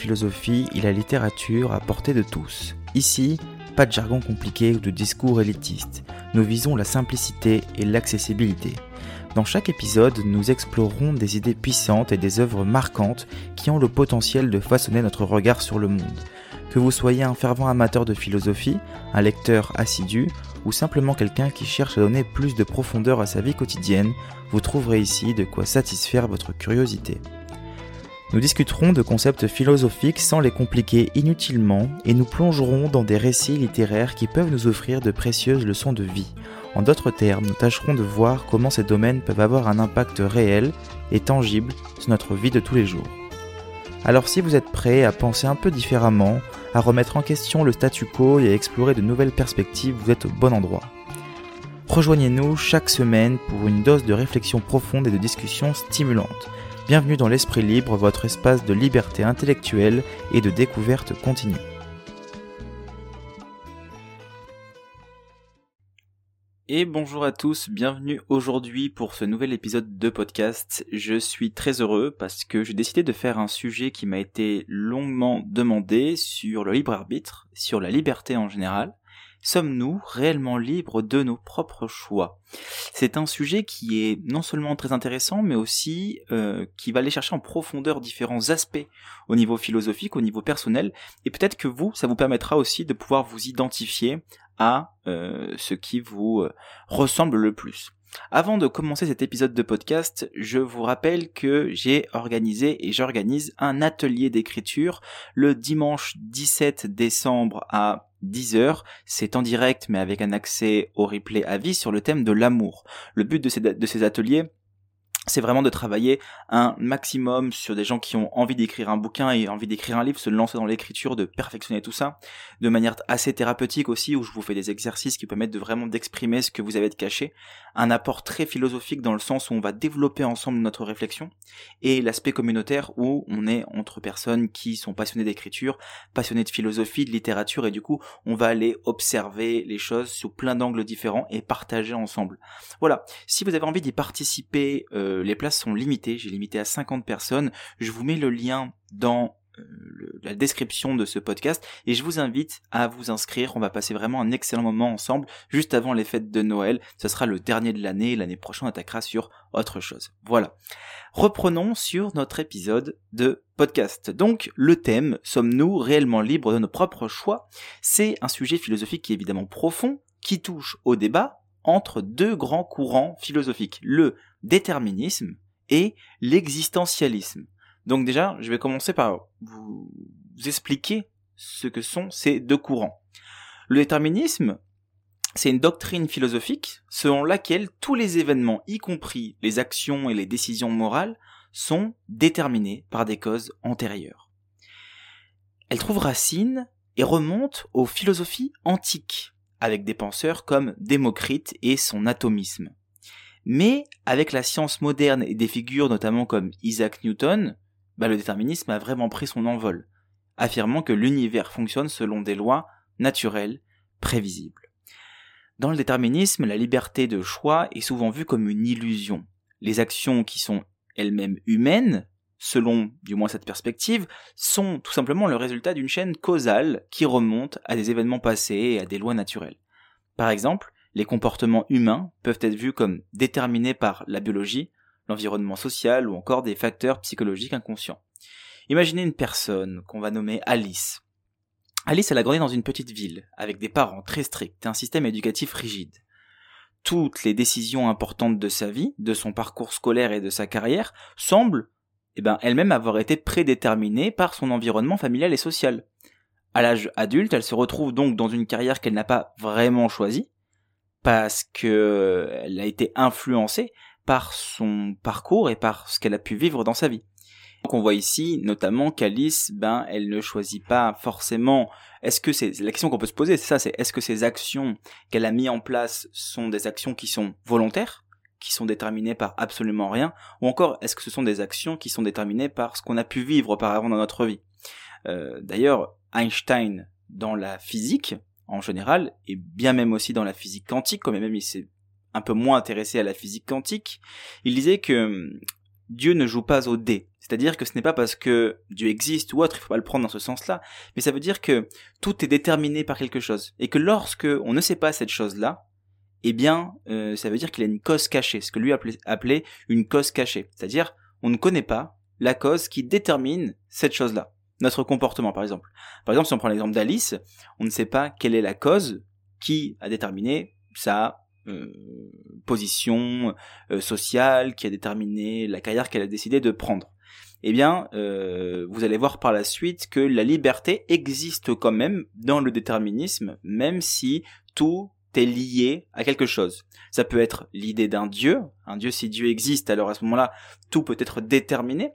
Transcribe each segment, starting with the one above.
philosophie et la littérature à portée de tous. Ici, pas de jargon compliqué ou de discours élitiste. Nous visons la simplicité et l'accessibilité. Dans chaque épisode, nous explorerons des idées puissantes et des œuvres marquantes qui ont le potentiel de façonner notre regard sur le monde. Que vous soyez un fervent amateur de philosophie, un lecteur assidu ou simplement quelqu'un qui cherche à donner plus de profondeur à sa vie quotidienne, vous trouverez ici de quoi satisfaire votre curiosité. Nous discuterons de concepts philosophiques sans les compliquer inutilement et nous plongerons dans des récits littéraires qui peuvent nous offrir de précieuses leçons de vie en d'autres termes, nous tâcherons de voir comment ces domaines peuvent avoir un impact réel et tangible sur notre vie de tous les jours. Alors si vous êtes prêt à penser un peu différemment, à remettre en question le statu quo et à explorer de nouvelles perspectives, vous êtes au bon endroit. Rejoignez-nous chaque semaine pour une dose de réflexion profonde et de discussion stimulante. Bienvenue dans l'Esprit Libre, votre espace de liberté intellectuelle et de découverte continue. Et bonjour à tous, bienvenue aujourd'hui pour ce nouvel épisode de podcast. Je suis très heureux parce que j'ai décidé de faire un sujet qui m'a été longuement demandé sur le libre arbitre, sur la liberté en général. Sommes-nous réellement libres de nos propres choix? C'est un sujet qui est non seulement très intéressant, mais aussi euh, qui va aller chercher en profondeur différents aspects au niveau philosophique, au niveau personnel, et peut-être que vous, ça vous permettra aussi de pouvoir vous identifier à euh, ce qui vous euh, ressemble le plus. Avant de commencer cet épisode de podcast, je vous rappelle que j'ai organisé et j'organise un atelier d'écriture le dimanche 17 décembre à 10h. C'est en direct mais avec un accès au replay à vie sur le thème de l'amour. Le but de ces, ateliers, c'est vraiment de travailler un maximum sur des gens qui ont envie d'écrire un bouquin et envie d'écrire un livre, se lancer dans l'écriture, de perfectionner tout ça, de manière assez thérapeutique aussi, où je vous fais des exercices qui permettent de vraiment d'exprimer ce que vous avez de caché, un apport très philosophique dans le sens où on va développer ensemble notre réflexion, et l'aspect communautaire où on est entre personnes qui sont passionnées d'écriture, passionnées de philosophie, de littérature, et du coup on va aller observer les choses sous plein d'angles différents et partager ensemble. Voilà, si vous avez envie d'y participer, euh, les places sont limitées, j'ai limité à 50 personnes. Je vous mets le lien dans la description de ce podcast et je vous invite à vous inscrire. On va passer vraiment un excellent moment ensemble juste avant les fêtes de Noël. Ce sera le dernier de l'année. L'année prochaine, on attaquera sur autre chose. Voilà. Reprenons sur notre épisode de podcast. Donc, le thème, sommes-nous réellement libres de nos propres choix? C'est un sujet philosophique qui est évidemment profond, qui touche au débat entre deux grands courants philosophiques. Le déterminisme et l'existentialisme. Donc déjà, je vais commencer par vous expliquer ce que sont ces deux courants. Le déterminisme, c'est une doctrine philosophique selon laquelle tous les événements, y compris les actions et les décisions morales, sont déterminés par des causes antérieures. Elle trouve racine et remonte aux philosophies antiques, avec des penseurs comme Démocrite et son atomisme. Mais avec la science moderne et des figures notamment comme Isaac Newton, bah, le déterminisme a vraiment pris son envol, affirmant que l'univers fonctionne selon des lois naturelles, prévisibles. Dans le déterminisme, la liberté de choix est souvent vue comme une illusion. Les actions qui sont elles-mêmes humaines, selon du moins cette perspective, sont tout simplement le résultat d'une chaîne causale qui remonte à des événements passés et à des lois naturelles. Par exemple, les comportements humains peuvent être vus comme déterminés par la biologie, l'environnement social ou encore des facteurs psychologiques inconscients. Imaginez une personne qu'on va nommer Alice. Alice, elle a grandi dans une petite ville, avec des parents très stricts et un système éducatif rigide. Toutes les décisions importantes de sa vie, de son parcours scolaire et de sa carrière, semblent, eh ben, elle-même avoir été prédéterminées par son environnement familial et social. À l'âge adulte, elle se retrouve donc dans une carrière qu'elle n'a pas vraiment choisie, parce qu'elle a été influencée par son parcours et par ce qu'elle a pu vivre dans sa vie. Donc on voit ici notamment qu'Alice, ben, elle ne choisit pas forcément. Est-ce que c'est la question qu'on peut se poser, c'est ça, c'est est-ce que ces actions qu'elle a mis en place sont des actions qui sont volontaires, qui sont déterminées par absolument rien, ou encore est-ce que ce sont des actions qui sont déterminées par ce qu'on a pu vivre auparavant dans notre vie? Euh, D'ailleurs, Einstein dans la physique, en général, et bien même aussi dans la physique quantique, quand même il s'est un peu moins intéressé à la physique quantique, il disait que hum, Dieu ne joue pas au dé. C'est-à-dire que ce n'est pas parce que Dieu existe ou autre, il faut pas le prendre dans ce sens-là, mais ça veut dire que tout est déterminé par quelque chose. Et que lorsque on ne sait pas cette chose-là, eh bien, euh, ça veut dire qu'il a une cause cachée, ce que lui appelait, une cause cachée. C'est-à-dire, on ne connaît pas la cause qui détermine cette chose-là. Notre comportement, par exemple. Par exemple, si on prend l'exemple d'Alice, on ne sait pas quelle est la cause qui a déterminé sa position euh, sociale, qui a déterminé la carrière qu'elle a décidé de prendre. Eh bien, euh, vous allez voir par la suite que la liberté existe quand même dans le déterminisme, même si tout est lié à quelque chose. Ça peut être l'idée d'un Dieu, un Dieu si Dieu existe, alors à ce moment-là, tout peut être déterminé,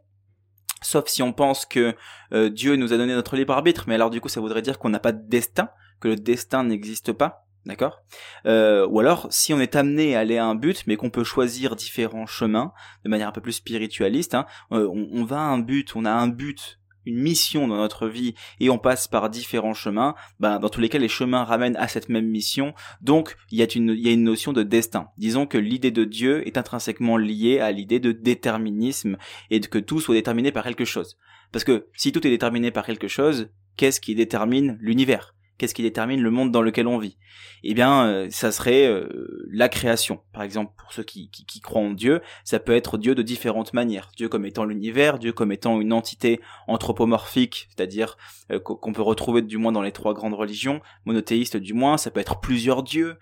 sauf si on pense que euh, Dieu nous a donné notre libre arbitre, mais alors du coup ça voudrait dire qu'on n'a pas de destin, que le destin n'existe pas. D'accord? Euh, Ou alors, si on est amené à aller à un but, mais qu'on peut choisir différents chemins, de manière un peu plus spiritualiste, hein, euh, on, on, va à un but, on a un but une mission dans notre vie et on passe par différents chemins, ben, dans tous les cas, les chemins ramènent à cette même mission. Donc, il y a une, il y a une notion de destin. Disons que l'idée de Dieu est intrinsèquement liée à l'idée de déterminisme et de que tout soit déterminé par quelque chose. Parce que si tout est déterminé par quelque chose, qu'est-ce qui détermine l'univers? Qu'est-ce qui détermine le monde dans lequel on vit Eh bien, euh, ça serait euh, la création. Par exemple, pour ceux qui, croient en Dieu, ça peut être Dieu de différentes manières. Dieu comme étant l'univers, Dieu comme étant une entité anthropomorphique, c'est-à-dire euh, qu'on peut retrouver du moins dans les trois grandes religions, monothéistes du moins, ça peut être plusieurs dieux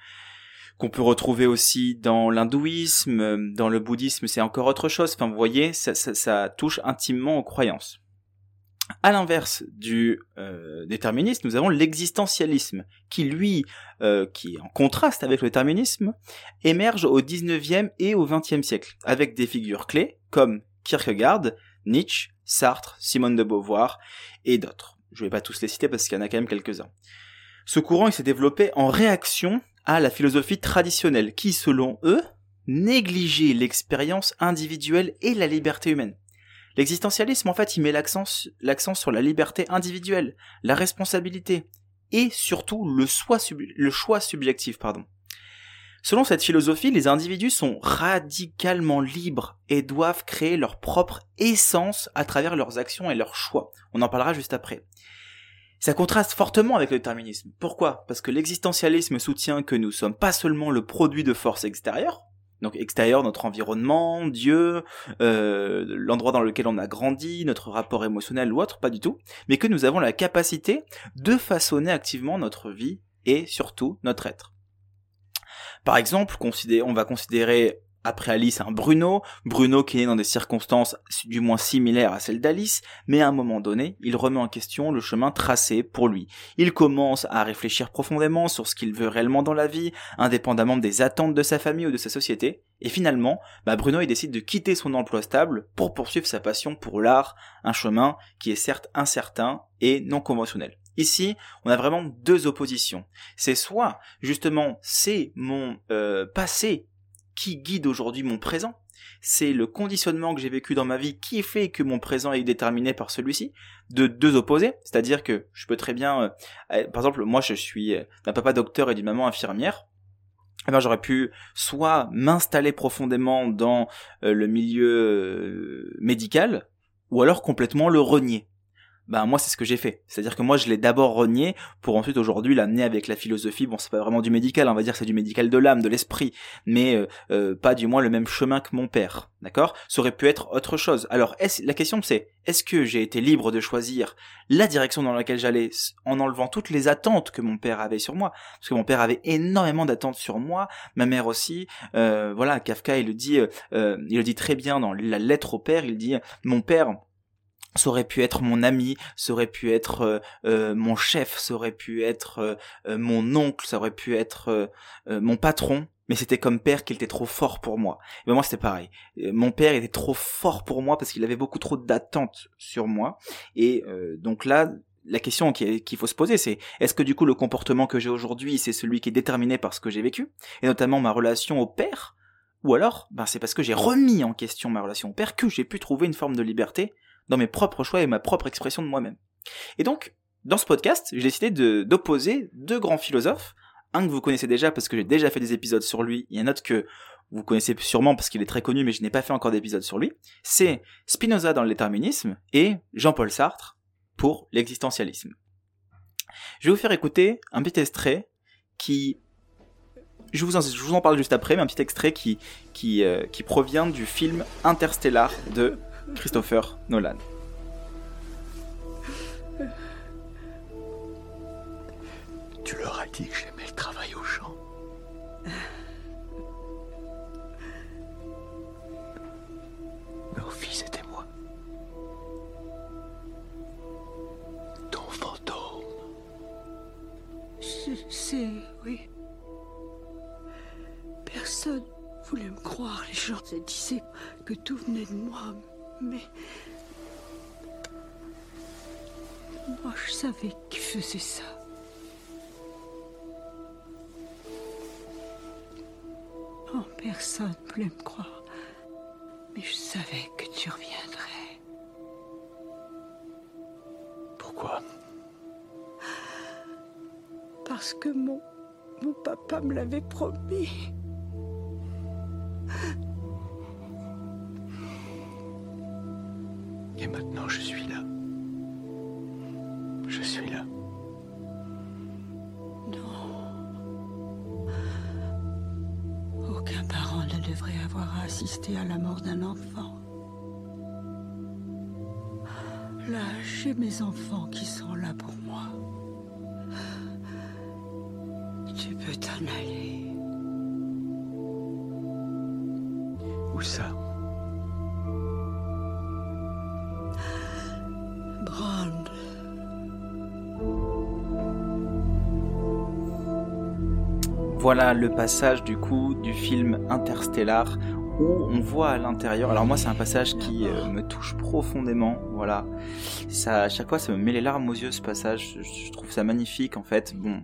qu'on peut retrouver aussi dans l'hindouisme, dans le bouddhisme, c'est encore autre chose. Enfin, vous voyez, ça touche intimement aux croyances. À l'inverse du euh, déterminisme, nous avons l'existentialisme, qui lui, euh, qui est en contraste avec le déterminisme, émerge au 19e et au 20e siècle, avec des figures clés comme Kierkegaard, Nietzsche, Sartre, Simone de Beauvoir et d'autres. Je ne vais pas tous les citer parce qu'il y en a quand même quelques-uns. Ce courant il s'est développé en réaction à la philosophie traditionnelle, qui, selon eux, négligeait l'expérience individuelle et la liberté humaine. L'existentialisme, en fait, il met l'accent, sur la liberté individuelle, la responsabilité, et surtout le, choix subjectif, pardon. Selon cette philosophie, les individus sont radicalement libres et doivent créer leur propre essence à travers leurs actions et leurs choix. On en parlera juste après. Ça contraste fortement avec le déterminisme. Pourquoi? Parce que l'existentialisme soutient que nous sommes pas seulement le produit de forces extérieures, donc extérieur, notre environnement, Dieu, euh, l'endroit dans lequel on a grandi, notre rapport émotionnel ou autre, pas du tout, mais que nous avons la capacité de façonner activement notre vie et surtout notre être. Par exemple, on va considérer après Alice, un Bruno, Bruno qui est né dans des circonstances du moins similaires à celles d'Alice, mais à un moment donné, il remet en question le chemin tracé pour lui. Il commence à réfléchir profondément sur ce qu'il veut réellement dans la vie, indépendamment des attentes de sa famille ou de sa société, et finalement, bah Bruno il décide de quitter son emploi stable pour poursuivre sa passion pour l'art, un chemin qui est certes incertain et non conventionnel. Ici, on a vraiment deux oppositions. C'est soit, justement, c'est mon euh, passé qui guide aujourd'hui mon présent. C'est le conditionnement que j'ai vécu dans ma vie qui fait que mon présent est déterminé par celui-ci, de deux opposés. C'est-à-dire que je peux très bien, euh, euh, par exemple, moi je suis euh, d'un papa docteur et d'une maman infirmière. Eh ben, j'aurais pu soit m'installer profondément dans le milieu médical, ou alors complètement le renier ben moi c'est ce que j'ai fait. C'est-à-dire que moi je l'ai d'abord renié pour ensuite aujourd'hui l'amener avec la philosophie. Bon c'est pas vraiment du médical, on va dire c'est du médical de l'âme, de l'esprit, mais euh, euh, pas du moins le même chemin que mon père. D'accord? Ça aurait pu être autre chose. Alors la question c'est est-ce que j'ai été libre de choisir la direction dans laquelle j'allais en enlevant toutes les attentes que mon père avait sur moi? Parce que mon père avait énormément d'attentes sur moi, ma mère aussi. Euh, voilà, Kafka il le dit, il le dit très bien dans la lettre au père. Il dit mon père ça aurait pu être mon ami, ça aurait pu être euh, euh, mon chef, ça aurait pu être euh, mon oncle, ça aurait pu être mon patron, mais c'était comme père qu'il était trop fort pour moi. Et ben moi c'était pareil. Mon père était trop fort pour moi parce qu'il avait beaucoup trop d'attentes sur moi. Et donc là, la question qu'il faut se poser, c'est est-ce que du coup le comportement que j'ai aujourd'hui, c'est celui qui est déterminé par ce que j'ai vécu, et notamment ma relation au père, ou alors, ben c'est parce que j'ai remis en question ma relation au père que j'ai pu trouver une forme de liberté dans mes propres choix et ma propre expression de moi-même. Et donc, dans ce podcast, j'ai décidé d'opposer deux grands philosophes, un que vous connaissez déjà parce que j'ai déjà fait des épisodes sur lui, et un autre que vous connaissez sûrement parce qu'il est très connu, mais je n'ai pas fait encore d'épisode sur lui, c'est Spinoza dans le déterminisme et Jean-Paul Sartre pour l'existentialisme. Je vais vous faire écouter un petit extrait qui... Je vous, en, je vous en parle juste après, mais un petit extrait qui, qui, euh, qui provient du film Interstellar de Christopher Nolan. Tu leur as dit que j'aimais le travail au champ. Leur fils était moi. Ton fantôme. Je sais, oui. Personne voulait me croire. Les gens se disaient que tout venait de moi. Mais. Moi, je savais qui faisait ça. Oh, personne voulait me croire. Mais je savais que tu reviendrais. Pourquoi? Parce que mon. Mon papa me l'avait promis. Voilà le passage du coup du film Interstellar où on voit à l'intérieur. Alors moi c'est un passage qui euh, me touche profondément. Voilà, ça à chaque fois ça me met les larmes aux yeux ce passage. Je, je trouve ça magnifique en fait. Bon,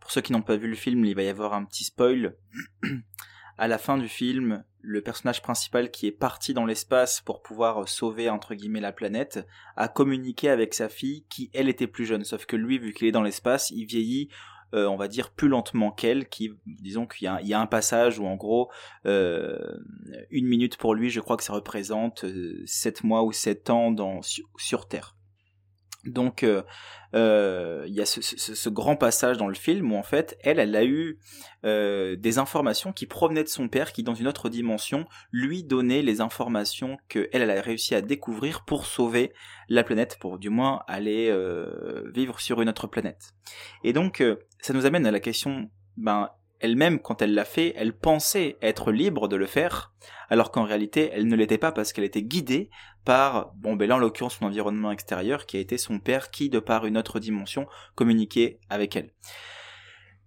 pour ceux qui n'ont pas vu le film, il va y avoir un petit spoil. à la fin du film, le personnage principal qui est parti dans l'espace pour pouvoir sauver entre guillemets la planète a communiqué avec sa fille qui elle était plus jeune. Sauf que lui, vu qu'il est dans l'espace, il vieillit euh, on va dire plus lentement qu'elle, qui disons qu'il y, y a un passage où en gros euh, une minute pour lui, je crois que ça représente euh, sept mois ou sept ans dans, sur Terre. Donc euh, euh, il y a ce, grand passage dans le film où en fait elle, elle a eu euh, des informations qui provenaient de son père, qui dans une autre dimension lui donnait les informations que elle, a réussi à découvrir pour sauver la planète, pour du moins aller vivre sur une autre planète. Et donc, ça nous amène à la question, ben, elle-même, quand elle l'a fait, elle pensait être libre de le faire, alors qu'en réalité, elle ne l'était pas parce qu'elle était guidée par, bon, ben en l'occurrence, son environnement extérieur, qui a été son père qui, de par une autre dimension, communiquait avec elle.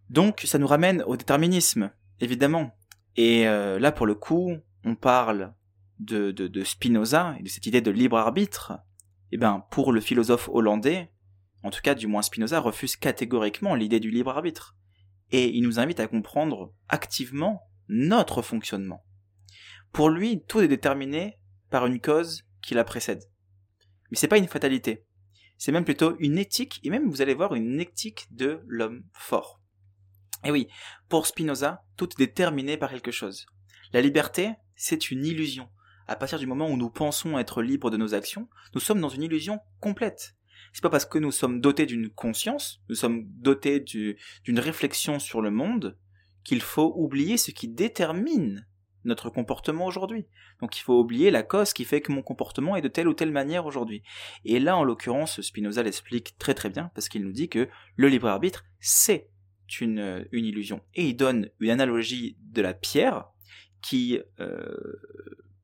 Donc, ça nous ramène au déterminisme, évidemment. Et euh, là, pour le coup, on parle de, de, Spinoza et de cette idée de libre arbitre. Eh ben, pour le philosophe hollandais, en tout cas du moins Spinoza refuse catégoriquement l'idée du libre arbitre. Et il nous invite à comprendre activement notre fonctionnement. Pour lui, tout est déterminé par une cause qui la précède. Mais c'est pas une fatalité. C'est même plutôt une éthique, et même vous allez voir une éthique de l'homme fort. Et oui, pour Spinoza, tout est déterminé par quelque chose. La liberté, c'est une illusion. À partir du moment où nous pensons être libres de nos actions, nous sommes dans une illusion complète. C'est pas parce que nous sommes dotés d'une conscience, nous sommes dotés du- d'une réflexion sur le monde, qu'il faut oublier ce qui détermine notre comportement aujourd'hui. Donc il faut oublier la cause qui fait que mon comportement est de telle ou telle manière aujourd'hui. Et là, en l'occurrence, Spinoza l'explique très très bien, parce qu'il nous dit que le libre arbitre, c'est une, illusion. Et il donne une analogie de la pierre qui euh,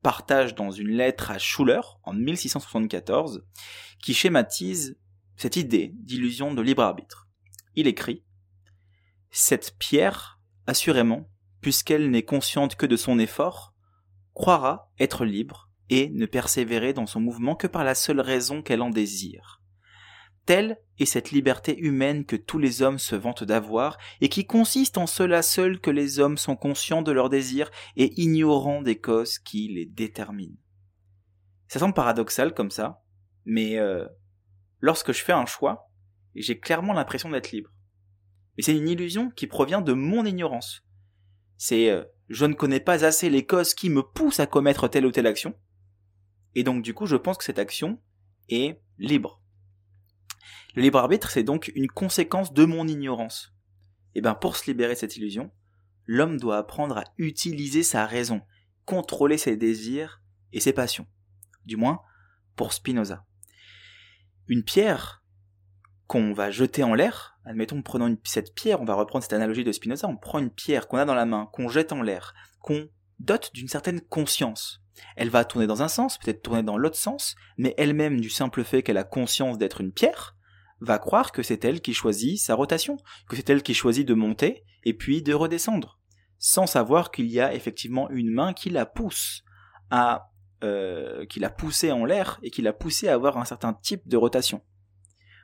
partage dans une lettre à Schuller en 1674, qui schématise cette idée d'illusion de libre arbitre. Il écrit Cette pierre, assurément, puisqu'elle n'est consciente que de son effort, croira être libre et ne persévérer dans son mouvement que par la seule raison qu'elle en désire. Telle est cette liberté humaine que tous les hommes se vantent d'avoir et qui consiste en cela seul que les hommes sont conscients de leurs désirs et ignorants des causes qui les déterminent. Ça semble paradoxal comme ça, mais euh, lorsque je fais un choix, j'ai clairement l'impression d'être libre. Mais c'est une illusion qui provient de mon ignorance. C'est euh, je ne connais pas assez les causes qui me poussent à commettre telle ou telle action. Et donc du coup, je pense que cette action est libre. Le libre arbitre, c'est donc une conséquence de mon ignorance. Et bien pour se libérer de cette illusion, l'homme doit apprendre à utiliser sa raison, contrôler ses désirs et ses passions. Du moins, pour Spinoza. Une pierre qu'on va jeter en l'air, admettons, prenons une, cette pierre, on va reprendre cette analogie de Spinoza, on prend une pierre qu'on a dans la main, qu'on jette en l'air, qu'on dote d'une certaine conscience. Elle va tourner dans un sens, peut-être tourner dans l'autre sens, mais elle-même, du simple fait qu'elle a conscience d'être une pierre, va croire que c'est elle qui choisit sa rotation, que c'est elle qui choisit de monter et puis de redescendre, sans savoir qu'il y a effectivement une main qui la pousse euh, qui l'a poussé en l'air et qui l'a poussé à avoir un certain type de rotation.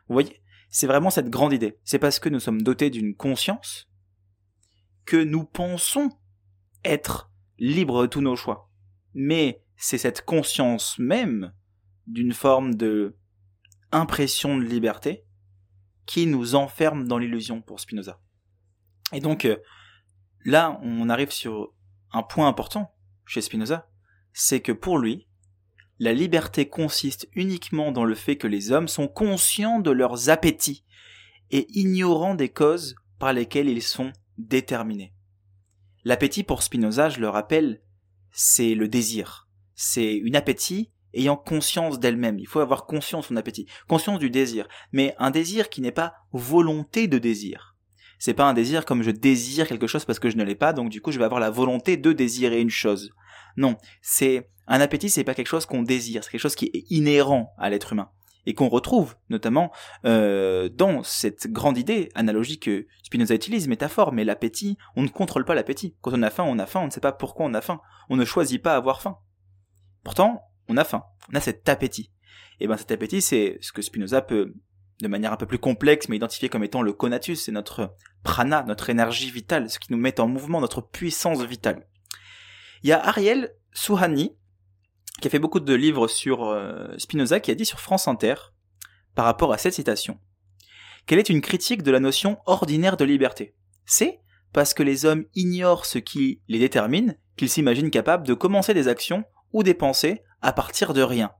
Vous voyez, c'est vraiment cette grande idée. C'est parce que nous sommes dotés d'une conscience que nous pensons être libres de tous nos choix. Mais c'est cette conscience même d'une forme de impression de liberté qui nous enferme dans l'illusion pour Spinoza. Et donc euh, là, on arrive sur un point important chez Spinoza, c'est que pour lui, la liberté consiste uniquement dans le fait que les hommes sont conscients de leurs appétits et ignorants des causes par lesquelles ils sont déterminés. L'appétit pour Spinoza, je le rappelle, c'est le désir. C'est une appétit ayant conscience d'elle-même. Il faut avoir conscience de son appétit, conscience du désir, mais un désir qui n'est pas volonté de désir. C'est pas un désir comme je désire quelque chose parce que je ne l'ai pas, donc du coup je vais avoir la volonté de désirer une chose. Non, c'est un appétit, c'est pas quelque chose qu'on désire, c'est quelque chose qui est inhérent à l'être humain et qu'on retrouve notamment euh, dans cette grande idée analogique que Spinoza utilise, métaphore, mais l'appétit, on ne contrôle pas l'appétit. Quand on a faim, on a faim, on ne sait pas pourquoi on a faim. On ne choisit pas avoir faim. Pourtant, on a faim, on a cet appétit. Et ben cet appétit, c'est ce que Spinoza peut, de manière un peu plus complexe, mais identifier comme étant le conatus, c'est notre prana, notre énergie vitale, ce qui nous met en mouvement, notre puissance vitale. Il y a Ariel Souhani, qui a fait beaucoup de livres sur euh, Spinoza, qui a dit sur France Inter, par rapport à cette citation, qu'elle est une critique de la notion ordinaire de liberté? C'est parce que les hommes ignorent ce qui les détermine qu'ils s'imaginent capables de commencer des actions ou des pensées à partir de rien.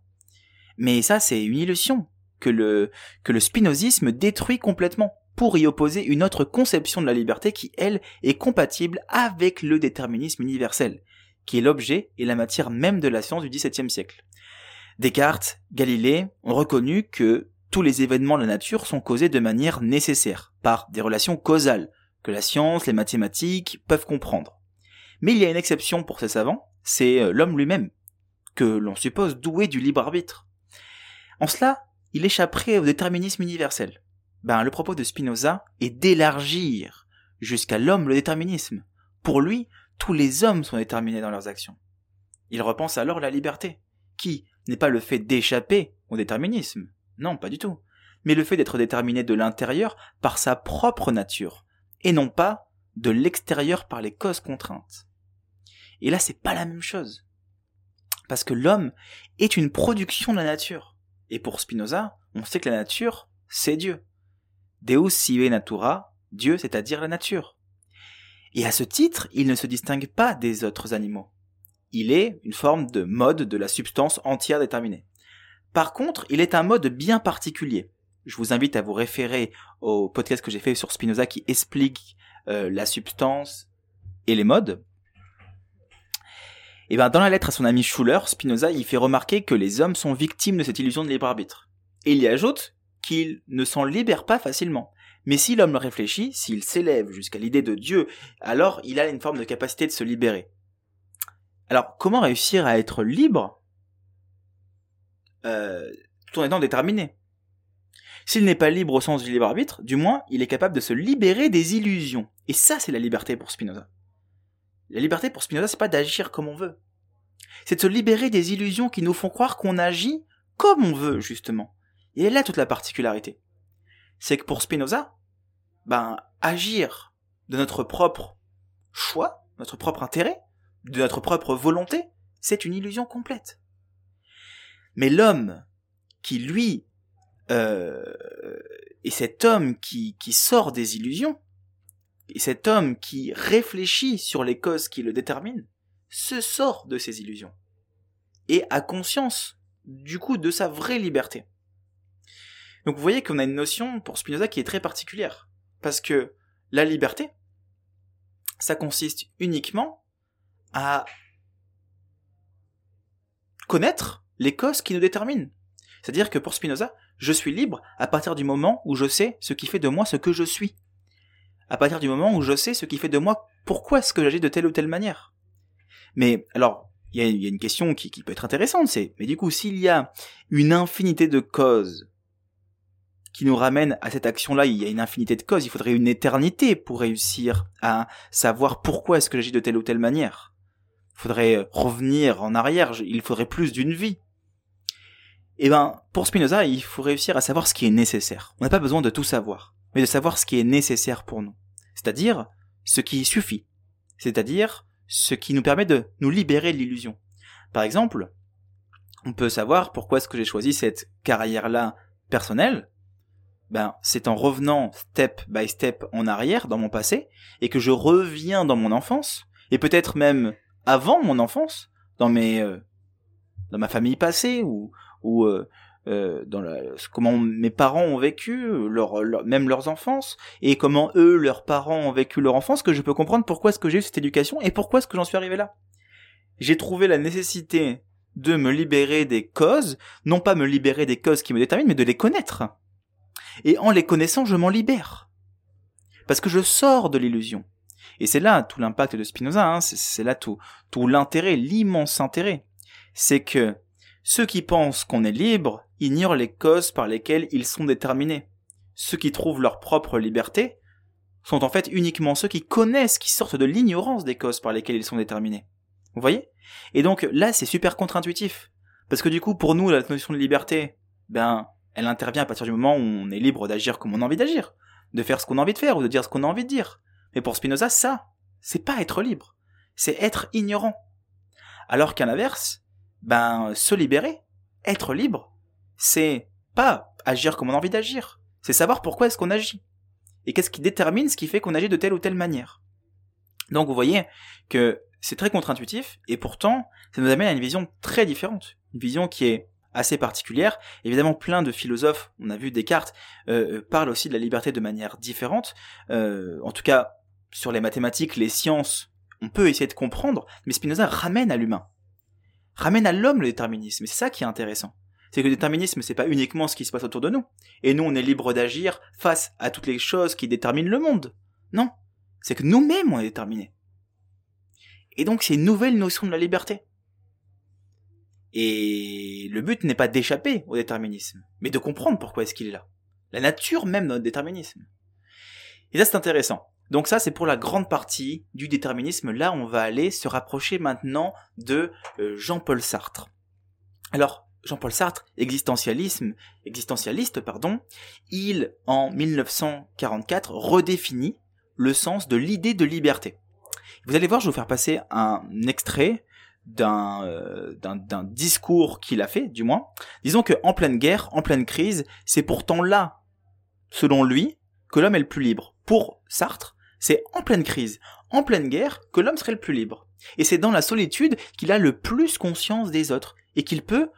Mais ça, c'est une illusion que le, que le spinozisme détruit complètement pour y opposer une autre conception de la liberté qui, elle, est compatible avec le déterminisme universel qui est l'objet et la matière même de la science du XVIIe siècle. Descartes, Galilée ont reconnu que tous les événements de la nature sont causés de manière nécessaire, par des relations causales, que la science, les mathématiques peuvent comprendre. Mais il y a une exception pour ces savants, c'est euh, l'homme lui-même, que l'on suppose doué du libre arbitre. En cela, il échapperait au déterminisme universel. Ben, le propos de Spinoza est d'élargir jusqu'à l'homme le déterminisme. Pour lui, tous les hommes sont déterminés dans leurs actions. Il repense alors la liberté, qui n'est pas le fait d'échapper au déterminisme, non, pas du tout, mais le fait d'être déterminé de l'intérieur par sa propre nature, et non pas de l'extérieur par les causes contraintes. Et là, c'est pas la même chose. Parce que l'homme est une production de la nature. Et pour Spinoza, on sait que la nature, c'est Dieu. Deus sive natura, Dieu, c'est-à-dire la nature. Et à ce titre, il ne se distingue pas des autres animaux. Il est une forme de mode de la substance entière déterminée. Par contre, il est un mode bien particulier. Je vous invite à vous référer au podcast que j'ai fait sur Spinoza qui explique euh, la substance et les modes. Et ben, dans la lettre à son ami Schuller, Spinoza y fait remarquer que les hommes sont victimes de cette illusion de libre arbitre. Et il y ajoute qu'ils ne s'en libèrent pas facilement. Mais si l'homme réfléchit, s'il s'élève jusqu'à l'idée de Dieu, alors il a une forme de capacité de se libérer. Alors, comment réussir à être libre euh, tout en étant déterminé? S'il n'est pas libre au sens du libre arbitre, du moins, il est capable de se libérer des illusions. Et ça, c'est la liberté pour Spinoza. La liberté pour Spinoza, c'est pas d'agir comme on veut. C'est de se libérer des illusions qui nous font croire qu'on agit comme on veut, justement. Et là toute la particularité c'est que pour Spinoza, ben, agir de notre propre choix, notre propre intérêt, de notre propre volonté, c'est une illusion complète. Mais l'homme qui, lui, euh, est cet homme qui, qui sort des illusions, cet homme qui réfléchit sur les causes qui le déterminent, se sort de ses illusions et a conscience du coup de sa vraie liberté. Donc vous voyez qu'on a une notion pour Spinoza qui est très particulière. Parce que la liberté, ça consiste uniquement à connaître les causes qui nous déterminent. C'est-à-dire que pour Spinoza, je suis libre à partir du moment où je sais ce qui fait de moi ce que je suis. À partir du moment où je sais ce qui fait de moi pourquoi est-ce que j'agis de telle ou telle manière. Mais alors, il y, a une question qui, peut être intéressante, c'est, mais du coup, s'il y a une infinité de causes qui nous ramènent à cette action-là, il y a une infinité de causes, il faudrait une éternité pour réussir à savoir pourquoi est-ce que j'agis de telle ou telle manière. Il faudrait revenir en arrière, il faudrait plus d'une vie. Eh ben, pour Spinoza, il faut réussir à savoir ce qui est nécessaire. On n'a pas besoin de tout savoir, mais de savoir ce qui est nécessaire pour nous. C'est-à-dire, ce qui suffit. C'est-à-dire, ce qui nous permet de nous libérer de l'illusion. Par exemple, on peut savoir pourquoi est-ce que j'ai choisi cette carrière-là personnelle. Ben, c'est en revenant step by step en arrière dans mon passé et que je reviens dans mon enfance et peut-être même avant mon enfance dans mes euh, dans ma famille passée ou ou euh, euh, dans la, comment mes parents ont vécu, leur, même leurs enfances, et comment eux, leurs parents ont vécu leur enfance, que je peux comprendre pourquoi est-ce que j'ai eu cette éducation et pourquoi est-ce que j'en suis arrivé là. J'ai trouvé la nécessité de me libérer des causes, non pas me libérer des causes qui me déterminent, mais de les connaître. Et en les connaissant, je m'en libère. Parce que je sors de l'illusion. Et c'est là tout l'impact de Spinoza, hein, c'est là tout, tout l'intérêt, l'immense intérêt. C'est que ceux qui pensent qu'on est libre ignorent les causes par lesquelles ils sont déterminés. Ceux qui trouvent leur propre liberté sont en fait uniquement ceux qui connaissent, qui sortent de l'ignorance des causes par lesquelles ils sont déterminés. Vous voyez? Et donc là, c'est super contre-intuitif. Parce que du coup, pour nous, la notion de liberté, ben, elle intervient à partir du moment où on est libre d'agir comme on a envie d'agir, de faire ce qu'on a envie de faire ou de dire ce qu'on a envie de dire. Mais pour Spinoza, ça, c'est pas être libre, c'est être ignorant. Alors qu'à l'inverse, ben se libérer, être libre, c'est pas agir comme on a envie d'agir, c'est savoir pourquoi est-ce qu'on agit et qu'est-ce qui détermine ce qui fait qu'on agit de telle ou telle manière. Donc vous voyez que c'est très contre-intuitif et pourtant ça nous amène à une vision très différente, une vision qui est assez particulière. Évidemment, plein de philosophes, on a vu Descartes, euh, euh parlent aussi de la liberté de manière différente. Euh, en tout cas, sur les mathématiques, les sciences, on peut essayer de comprendre, mais Spinoza ramène à l'humain ramène à l'homme le déterminisme. Et c'est ça qui est intéressant. C'est que le déterminisme, c'est pas uniquement ce qui se passe autour de nous. Et nous, on est libre d'agir face à toutes les choses qui déterminent le monde. Non. C'est que nous-mêmes, on est déterminés. Et donc, c'est une nouvelle notion de la liberté. Et le but n'est pas d'échapper au déterminisme, mais de comprendre pourquoi est-ce qu'il est là. La nature même de notre déterminisme. Et ça, c'est intéressant. Donc ça, c'est pour la grande partie du déterminisme. Là, on va aller se rapprocher maintenant de euh, Jean-Paul Sartre. Alors, Jean-Paul Sartre, existentialisme, existentialiste, pardon, il, en 1944, redéfinit le sens de l'idée de liberté. Vous allez voir, je vais vous faire passer un extrait d'un euh, d'un discours qu'il a fait, du moins. Disons que en pleine guerre, en pleine crise, c'est pourtant là, selon lui, que l'homme est le plus libre. Pour Sartre, c'est en pleine crise, en pleine guerre, que l'homme serait le plus libre. Et c'est dans la solitude qu'il a le plus conscience des autres, et qu'il peut,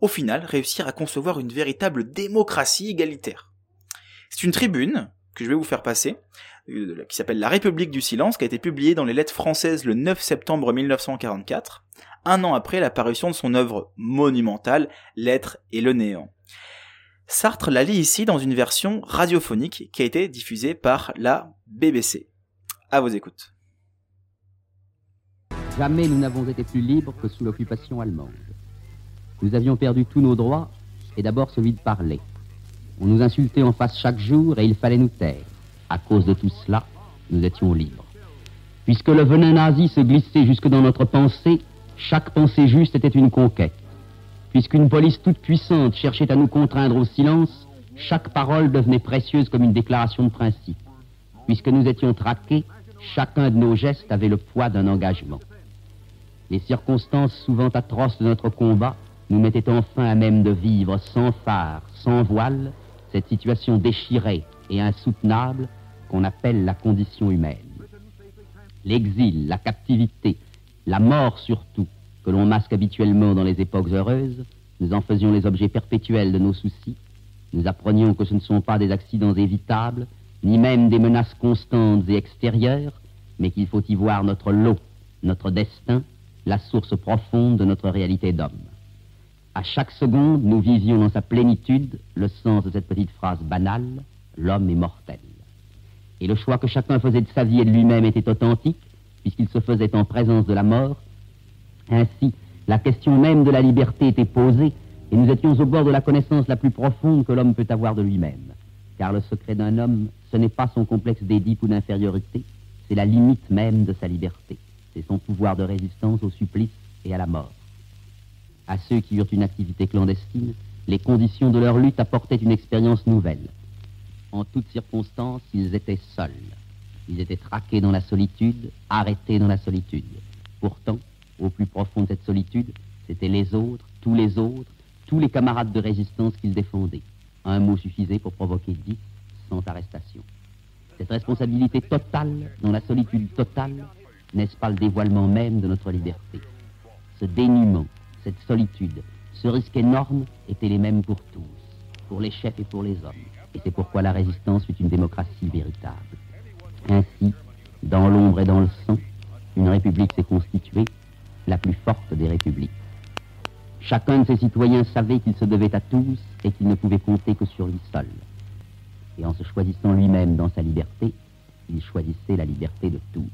au final, réussir à concevoir une véritable démocratie égalitaire. C'est une tribune que je vais vous faire passer, qui s'appelle La République du silence, qui a été publiée dans les lettres françaises le 9 septembre 1944, un an après la parution de son œuvre monumentale, L'être et le néant. Sartre la lit ici dans une version radiophonique qui a été diffusée par la BBC. À vos écoutes. Jamais nous n'avons été plus libres que sous l'occupation allemande. Nous avions perdu tous nos droits, et d'abord celui de parler. On nous insultait en face chaque jour et il fallait nous taire. À cause de tout cela, nous étions libres. Puisque le venin nazi se glissait jusque dans notre pensée, chaque pensée juste était une conquête. Puisqu'une police toute puissante cherchait à nous contraindre au silence, chaque parole devenait précieuse comme une déclaration de principe. Puisque nous étions traqués, chacun de nos gestes avait le poids d'un engagement. Les circonstances souvent atroces de notre combat nous mettaient enfin à même de vivre sans phare, sans voile, cette situation déchirée et insoutenable qu'on appelle la condition humaine. L'exil, la captivité, la mort surtout, que l'on masque habituellement dans les époques heureuses, nous en faisions les objets perpétuels de nos soucis, nous apprenions que ce ne sont pas des accidents évitables, ni même des menaces constantes et extérieures, mais qu'il faut y voir notre lot, notre destin, la source profonde de notre réalité d'homme. À chaque seconde, nous vivions dans sa plénitude le sens de cette petite phrase banale, l'homme est mortel. Et le choix que chacun faisait de sa vie et de lui-même était authentique, puisqu'il se faisait en présence de la mort. Ainsi, la question même de la liberté était posée, et nous étions au bord de la connaissance la plus profonde que l'homme peut avoir de lui-même. Car le secret d'un homme, ce n'est pas son complexe d'édipe ou d'infériorité, c'est la limite même de sa liberté. C'est son pouvoir de résistance au supplice et à la mort. À ceux qui eurent une activité clandestine, les conditions de leur lutte apportaient une expérience nouvelle. En toutes circonstances, ils étaient seuls. Ils étaient traqués dans la solitude, arrêtés dans la solitude. Pourtant, au plus profond de cette solitude, c'étaient les autres, tous les autres, tous les camarades de résistance qu'ils défendaient. Un mot suffisait pour provoquer dix sans arrestation. Cette responsabilité totale, dans la solitude totale, n'est-ce pas le dévoilement même de notre liberté? Ce dénuement, cette solitude, ce risque énorme étaient les mêmes pour tous, pour les chefs et pour les hommes. Et c'est pourquoi la résistance fut une démocratie véritable. Ainsi, dans l'ombre et dans le sang, une république s'est constituée, la plus forte des républiques. Chacun de ses citoyens savait qu'il se devait à tous et qu'il ne pouvait compter que sur lui seul. Et en se choisissant lui-même dans sa liberté, il choisissait la liberté de tous.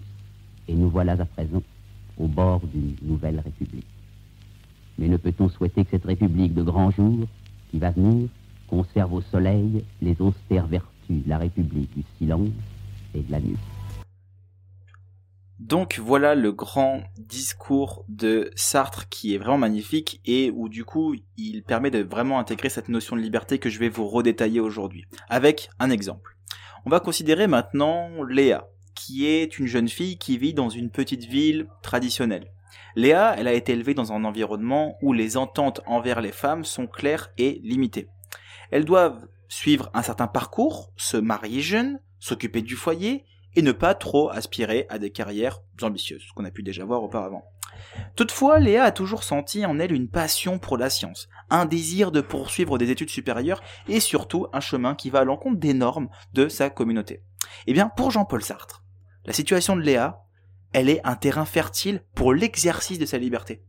Et nous voilà à présent au bord d'une nouvelle république. Mais ne peut-on souhaiter que cette république de grand jour, qui va venir, conserve au soleil les austères vertus de la république du silence et de la nuit donc voilà le grand discours de Sartre qui est vraiment magnifique et où du coup il permet de vraiment intégrer cette notion de liberté que je vais vous redétailler aujourd'hui avec un exemple. On va considérer maintenant Léa qui est une jeune fille qui vit dans une petite ville traditionnelle. Léa, elle a été élevée dans un environnement où les ententes envers les femmes sont claires et limitées. Elles doivent suivre un certain parcours, se marier jeune, s'occuper du foyer et ne pas trop aspirer à des carrières ambitieuses, ce qu'on a pu déjà voir auparavant. Toutefois, Léa a toujours senti en elle une passion pour la science, un désir de poursuivre des études supérieures et surtout un chemin qui va à l'encontre des normes de sa communauté. Eh bien, pour Jean-Paul Sartre, la situation de Léa, elle est un terrain fertile pour l'exercice de sa liberté.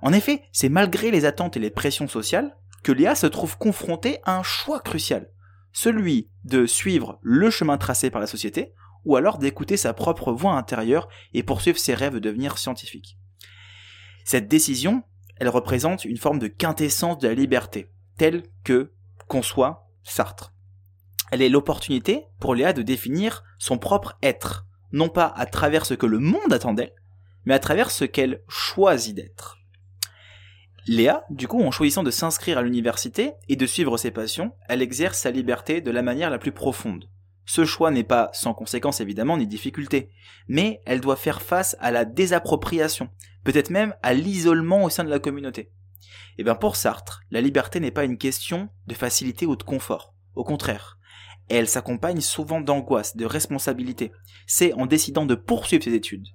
En effet, c'est malgré les attentes et les pressions sociales que Léa se trouve confrontée à un choix crucial, celui de suivre le chemin tracé par la société, ou alors d'écouter sa propre voix intérieure et poursuivre ses rêves de devenir scientifique. Cette décision, elle représente une forme de quintessence de la liberté, telle que conçoit Sartre. Elle est l'opportunité pour Léa de définir son propre être, non pas à travers ce que le monde attend d'elle, mais à travers ce qu'elle choisit d'être. Léa, du coup, en choisissant de s'inscrire à l'université et de suivre ses passions, elle exerce sa liberté de la manière la plus profonde. Ce choix n'est pas sans conséquence évidemment ni difficulté, mais elle doit faire face à la désappropriation, peut-être même à l'isolement au sein de la communauté. Et eh bien pour Sartre, la liberté n'est pas une question de facilité ou de confort. Au contraire, elle s'accompagne souvent d'angoisse, de responsabilité. C'est en décidant de poursuivre ses études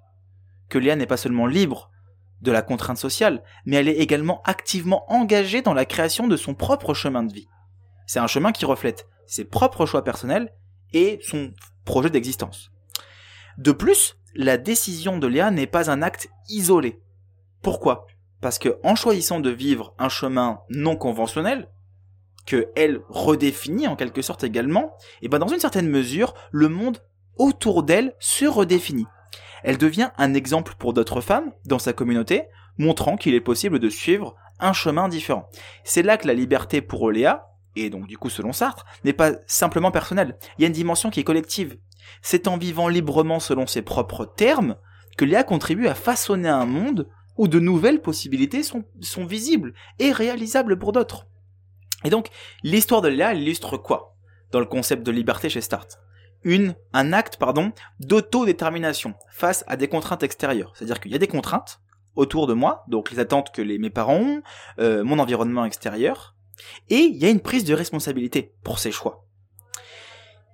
que Léa n'est pas seulement libre de la contrainte sociale, mais elle est également activement engagée dans la création de son propre chemin de vie. C'est un chemin qui reflète ses propres choix personnels et son projet d'existence. De plus, la décision de Léa n'est pas un acte isolé. Pourquoi? Parce que en choisissant de vivre un chemin non conventionnel, que elle redéfinit en quelque sorte également, et ben dans une certaine mesure, le monde autour d'elle se redéfinit. Elle devient un exemple pour d'autres femmes dans sa communauté, montrant qu'il est possible de suivre un chemin différent. C'est là que la liberté pour Léa et donc du coup selon Sartre, n'est pas simplement personnel. Il y a une dimension qui est collective. C'est en vivant librement selon ses propres termes que Léa contribue à façonner un monde où de nouvelles possibilités sont, sont visibles et réalisables pour d'autres. Et donc, l'histoire de Léa illustre quoi dans le concept de liberté chez Sartre? Une, un acte, pardon, d'autodétermination face à des contraintes extérieures. C'est-à-dire qu'il y a des contraintes autour de moi, donc les attentes que mes parents ont, euh, mon environnement extérieur, et il y a une prise de responsabilité pour ses choix.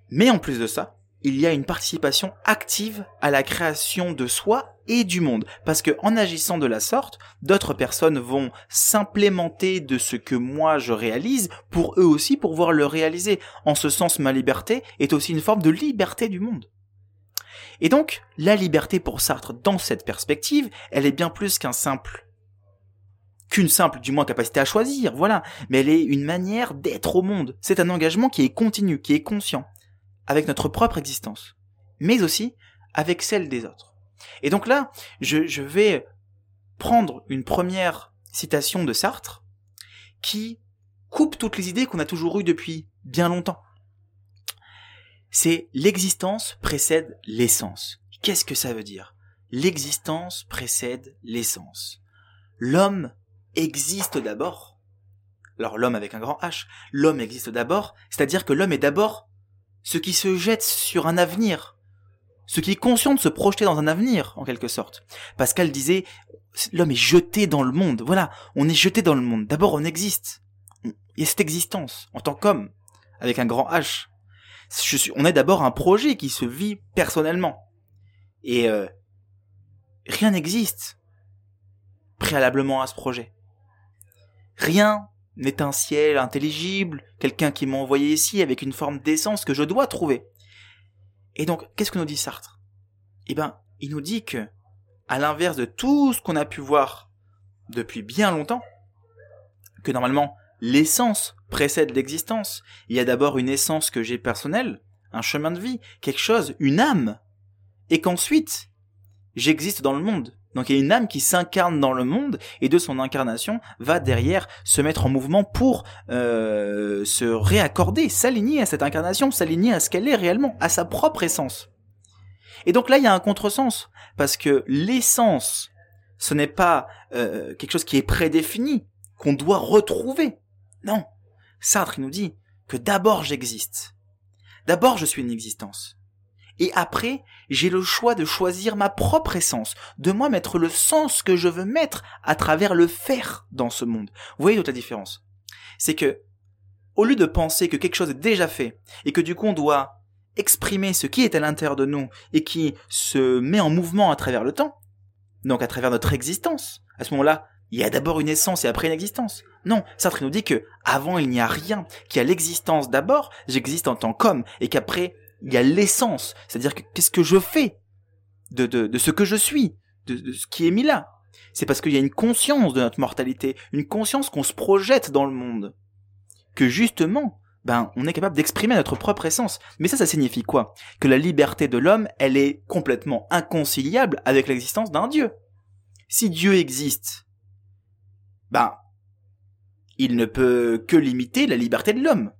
Mais en plus de ça, il y a une participation active à la création de soi et du monde. Parce que en agissant de la sorte, d'autres personnes vont s'implémenter de ce que moi je réalise pour eux aussi pouvoir le réaliser. En ce sens, ma liberté est aussi une forme de liberté du monde. Et donc, la liberté pour Sartre dans cette perspective, elle est bien plus qu'un simple qu'une simple, du moins, capacité à choisir, voilà. Mais elle est une manière d'être au monde. C'est un engagement qui est continu, qui est conscient avec notre propre existence, mais aussi avec celle des autres. Et donc là, je, vais prendre une première citation de Sartre qui coupe toutes les idées qu'on a toujours eues depuis bien longtemps. C'est l'existence précède l'essence. Qu'est-ce que ça veut dire? L'existence précède l'essence. L'homme existe d'abord. Alors l'homme avec un grand H, l'homme existe d'abord, c'est-à-dire que l'homme est d'abord ce qui se jette sur un avenir, ce qui est conscient de se projeter dans un avenir, en quelque sorte. Pascal disait, l'homme est jeté dans le monde. Voilà, on est jeté dans le monde. D'abord, on existe. Il y a cette existence, en tant qu'homme, avec un grand H. On est d'abord un projet qui se vit personnellement. Et euh, rien n'existe préalablement à ce projet. Rien n'est un ciel intelligible, quelqu'un qui m'a envoyé ici avec une forme d'essence que je dois trouver. Et donc, qu'est-ce que nous dit Sartre? Eh ben, il nous dit que, à l'inverse de tout ce qu'on a pu voir depuis bien longtemps, que normalement l'essence précède l'existence. Il y a d'abord une essence que j'ai personnelle, un chemin de vie, quelque chose, une âme, et qu'ensuite j'existe dans le monde. Donc il y a une âme qui s'incarne dans le monde et de son incarnation va derrière se mettre en mouvement pour euh, se réaccorder, s'aligner à cette incarnation, s'aligner à ce qu'elle est réellement, à sa propre essence. Et donc là il y a un contresens parce que l'essence, ce n'est pas euh, quelque chose qui est prédéfini, qu'on doit retrouver. Non, Sartre nous dit que d'abord j'existe. D'abord je suis une existence. Et après, j'ai le choix de choisir ma propre essence, de moi mettre le sens que je veux mettre à travers le faire dans ce monde. Vous voyez toute la différence? C'est que, au lieu de penser que quelque chose est déjà fait, et que du coup on doit exprimer ce qui est à l'intérieur de nous, et qui se met en mouvement à travers le temps, donc à travers notre existence, à ce moment-là, il y a d'abord une essence et après une existence. Non, Sartre nous dit que avant il n'y a rien, qu'il y a l'existence d'abord, j'existe en tant qu'homme, et qu'après il y a l'essence, c'est-à-dire qu'est-ce que je fais de, ce que je suis, de, de ce qui est mis là? C'est parce qu'il y a une conscience de notre mortalité, une conscience qu'on se projette dans le monde, que justement, ben, on est capable d'exprimer notre propre essence. Mais ça, ça signifie quoi? Que la liberté de l'homme, elle est complètement inconciliable avec l'existence d'un Dieu. Si Dieu existe, ben, il ne peut que limiter la liberté de l'homme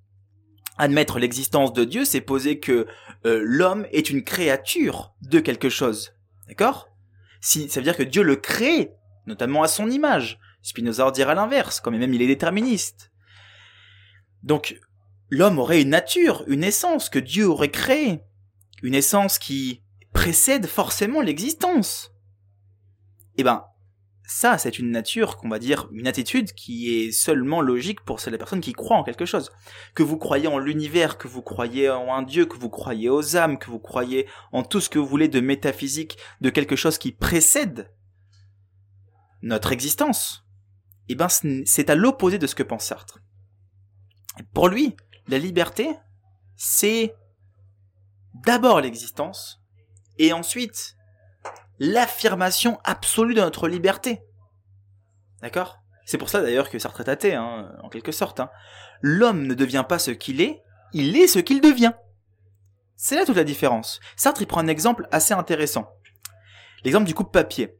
admettre l'existence de Dieu, c'est poser que euh, l'homme est une créature de quelque chose. D'accord? Si ça veut dire que Dieu le crée, notamment à son image. Spinoza dira l'inverse, quand même il est déterministe. Donc l'homme aurait une nature, une essence que Dieu aurait créée, une essence qui précède forcément l'existence. Eh ben, ça, c'est une nature, qu'on va dire, une attitude qui est seulement logique pour celles personnes qui croient en quelque chose. Que vous croyez en l'univers, que vous croyez en un dieu, que vous croyez aux âmes, que vous croyez en tout ce que vous voulez de métaphysique, de quelque chose qui précède notre existence. Eh ben, c'est à l'opposé de ce que pense Sartre. Pour lui, la liberté, c'est d'abord l'existence, et ensuite l'affirmation absolue de notre liberté. D'accord? C'est pour ça d'ailleurs que Sartre est athée, hein, en quelque sorte. Hein. L'homme ne devient pas ce qu'il est, il est ce qu'il devient. C'est là toute la différence. Sartre il prend un exemple assez intéressant. L'exemple du coupe-papier.